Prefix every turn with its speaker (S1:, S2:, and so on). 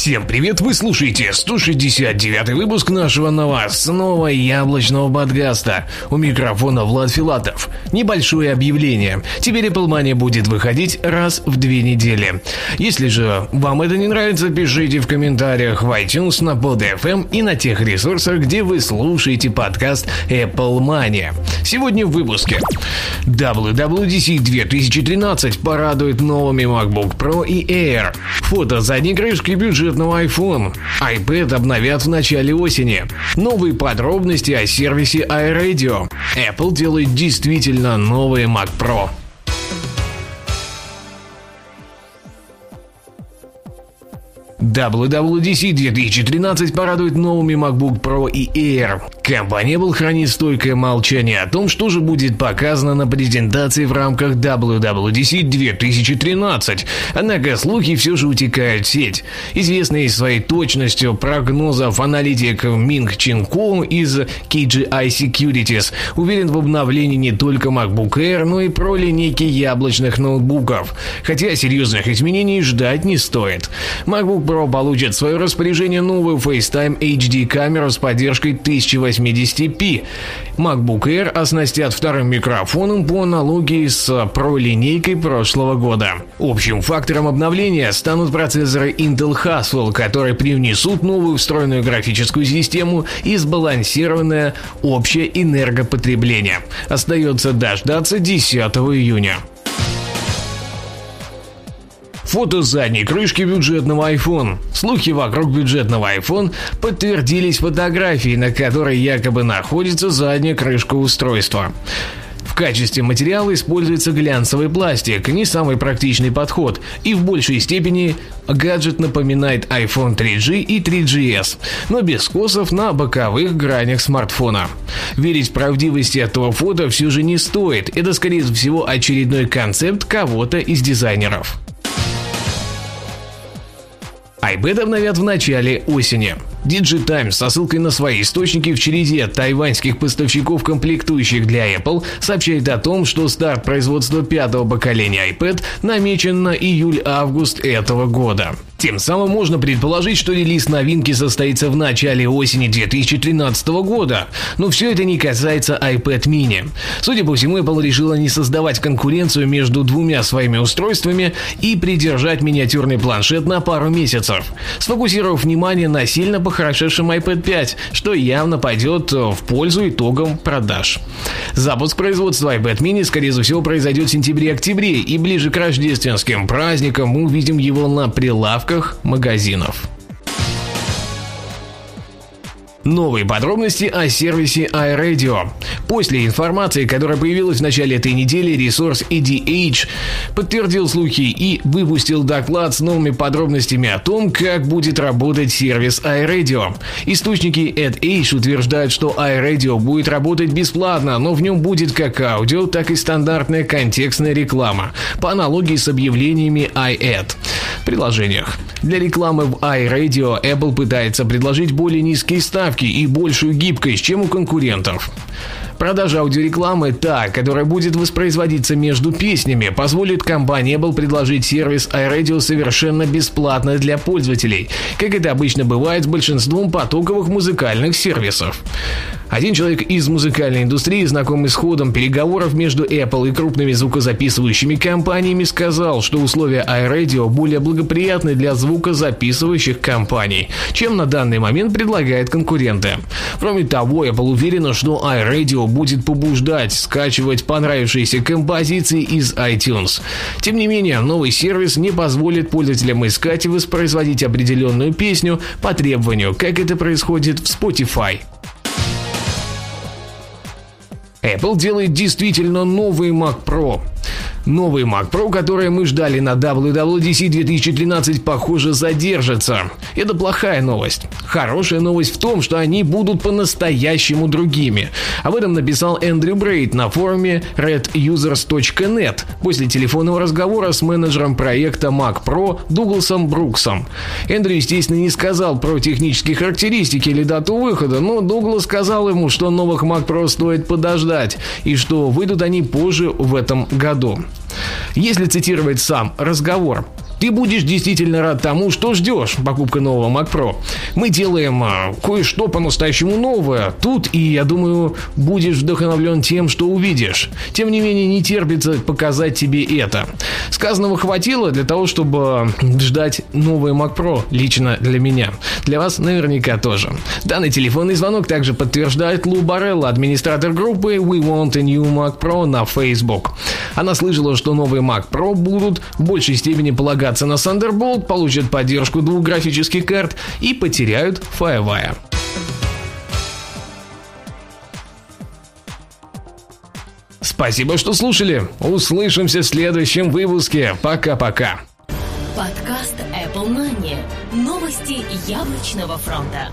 S1: Всем привет, вы слушаете 169 выпуск нашего новостного яблочного подкаста. У микрофона Влад Филатов. Небольшое объявление. Теперь Apple Money будет выходить раз в две недели. Если же вам это не нравится, пишите в комментариях в iTunes, на PodFM и на тех ресурсах, где вы слушаете подкаст Apple Money. Сегодня в выпуске. WWDC 2013 порадует новыми MacBook Pro и Air. Фото задней крышки бюджета бюджетного iPhone. iPad обновят в начале осени. Новые подробности о сервисе iRadio. Apple делает действительно новые Mac Pro. WWDC 2013 порадует новыми MacBook Pro и Air. Компания Apple хранит стойкое молчание о том, что же будет показано на презентации в рамках WWDC 2013. Однако слухи все же утекают в сеть. Известный своей точностью прогнозов аналитик Минг Чин Ку из KGI Securities уверен в обновлении не только MacBook Air, но и про линейки яблочных ноутбуков. Хотя серьезных изменений ждать не стоит. MacBook Pro получит в свое распоряжение новую FaceTime HD камеру с поддержкой 1080 1080p. MacBook Air оснастят вторым микрофоном по аналогии с Pro линейкой прошлого года. Общим фактором обновления станут процессоры Intel Haswell, которые привнесут новую встроенную графическую систему и сбалансированное общее энергопотребление. Остается дождаться 10 июня. Фото задней крышки бюджетного iPhone. Слухи вокруг бюджетного iPhone подтвердились фотографией, на которой якобы находится задняя крышка устройства. В качестве материала используется глянцевый пластик, не самый практичный подход, и в большей степени гаджет напоминает iPhone 3G и 3GS, но без скосов на боковых гранях смартфона. Верить правдивости этого фото все же не стоит, это скорее всего очередной концепт кого-то из дизайнеров iPad обновят в начале осени. DigiTimes со ссылкой на свои источники в череде тайваньских поставщиков комплектующих для Apple сообщает о том, что старт производства пятого поколения iPad намечен на июль-август этого года. Тем самым можно предположить, что релиз новинки состоится в начале осени 2013 года, но все это не касается iPad mini. Судя по всему, Apple решила не создавать конкуренцию между двумя своими устройствами и придержать миниатюрный планшет на пару месяцев, сфокусировав внимание на сильно похорошевшем iPad 5, что явно пойдет в пользу итогам продаж. Запуск производства iPad mini, скорее всего, произойдет в сентябре-октябре, и ближе к рождественским праздникам мы увидим его на прилавках полках магазинов. Новые подробности о сервисе iRadio. После информации, которая появилась в начале этой недели, ресурс EDH подтвердил слухи и выпустил доклад с новыми подробностями о том, как будет работать сервис iRadio. Источники EdH утверждают, что iRadio будет работать бесплатно, но в нем будет как аудио, так и стандартная контекстная реклама, по аналогии с объявлениями iAd приложениях. Для рекламы в iRadio Apple пытается предложить более низкие ставки и большую гибкость, чем у конкурентов. Продажа аудиорекламы, та, которая будет воспроизводиться между песнями, позволит компании Apple предложить сервис iRadio совершенно бесплатно для пользователей, как это обычно бывает с большинством потоковых музыкальных сервисов. Один человек из музыкальной индустрии, знакомый с ходом переговоров между Apple и крупными звукозаписывающими компаниями, сказал, что условия iRadio более благоприятны для звукозаписывающих компаний, чем на данный момент предлагают конкуренты. Кроме того, Apple уверена, что iRadio будет побуждать скачивать понравившиеся композиции из iTunes. Тем не менее, новый сервис не позволит пользователям искать и воспроизводить определенную песню по требованию, как это происходит в Spotify. Apple делает действительно новый Mac Pro. Новый Mac Pro, который мы ждали на WWDC 2013, похоже, задержится. Это плохая новость. Хорошая новость в том, что они будут по-настоящему другими. Об этом написал Эндрю Брейд на форуме redusers.net после телефонного разговора с менеджером проекта Mac Pro Дугласом Бруксом. Эндрю, естественно, не сказал про технические характеристики или дату выхода, но Дуглас сказал ему, что новых Mac Pro стоит подождать и что выйдут они позже в этом году. Если цитировать сам разговор, ты будешь действительно рад тому, что ждешь покупка нового Mac Pro. Мы делаем а, кое-что по-настоящему новое тут, и я думаю, будешь вдохновлен тем, что увидишь. Тем не менее, не терпится показать тебе это. Сказанного хватило для того, чтобы ждать новый Mac Pro лично для меня. Для вас наверняка тоже. Данный телефонный звонок также подтверждает Лу Барелла, администратор группы We Want a New Mac Pro на Facebook. Она слышала, что новые Mac Pro будут в большей степени полагаться переключаться на Thunderbolt, получат поддержку двух графических карт и потеряют FireWire. Спасибо, что слушали. Услышимся в следующем выпуске. Пока-пока.
S2: Подкаст Apple Money. Новости яблочного фронта.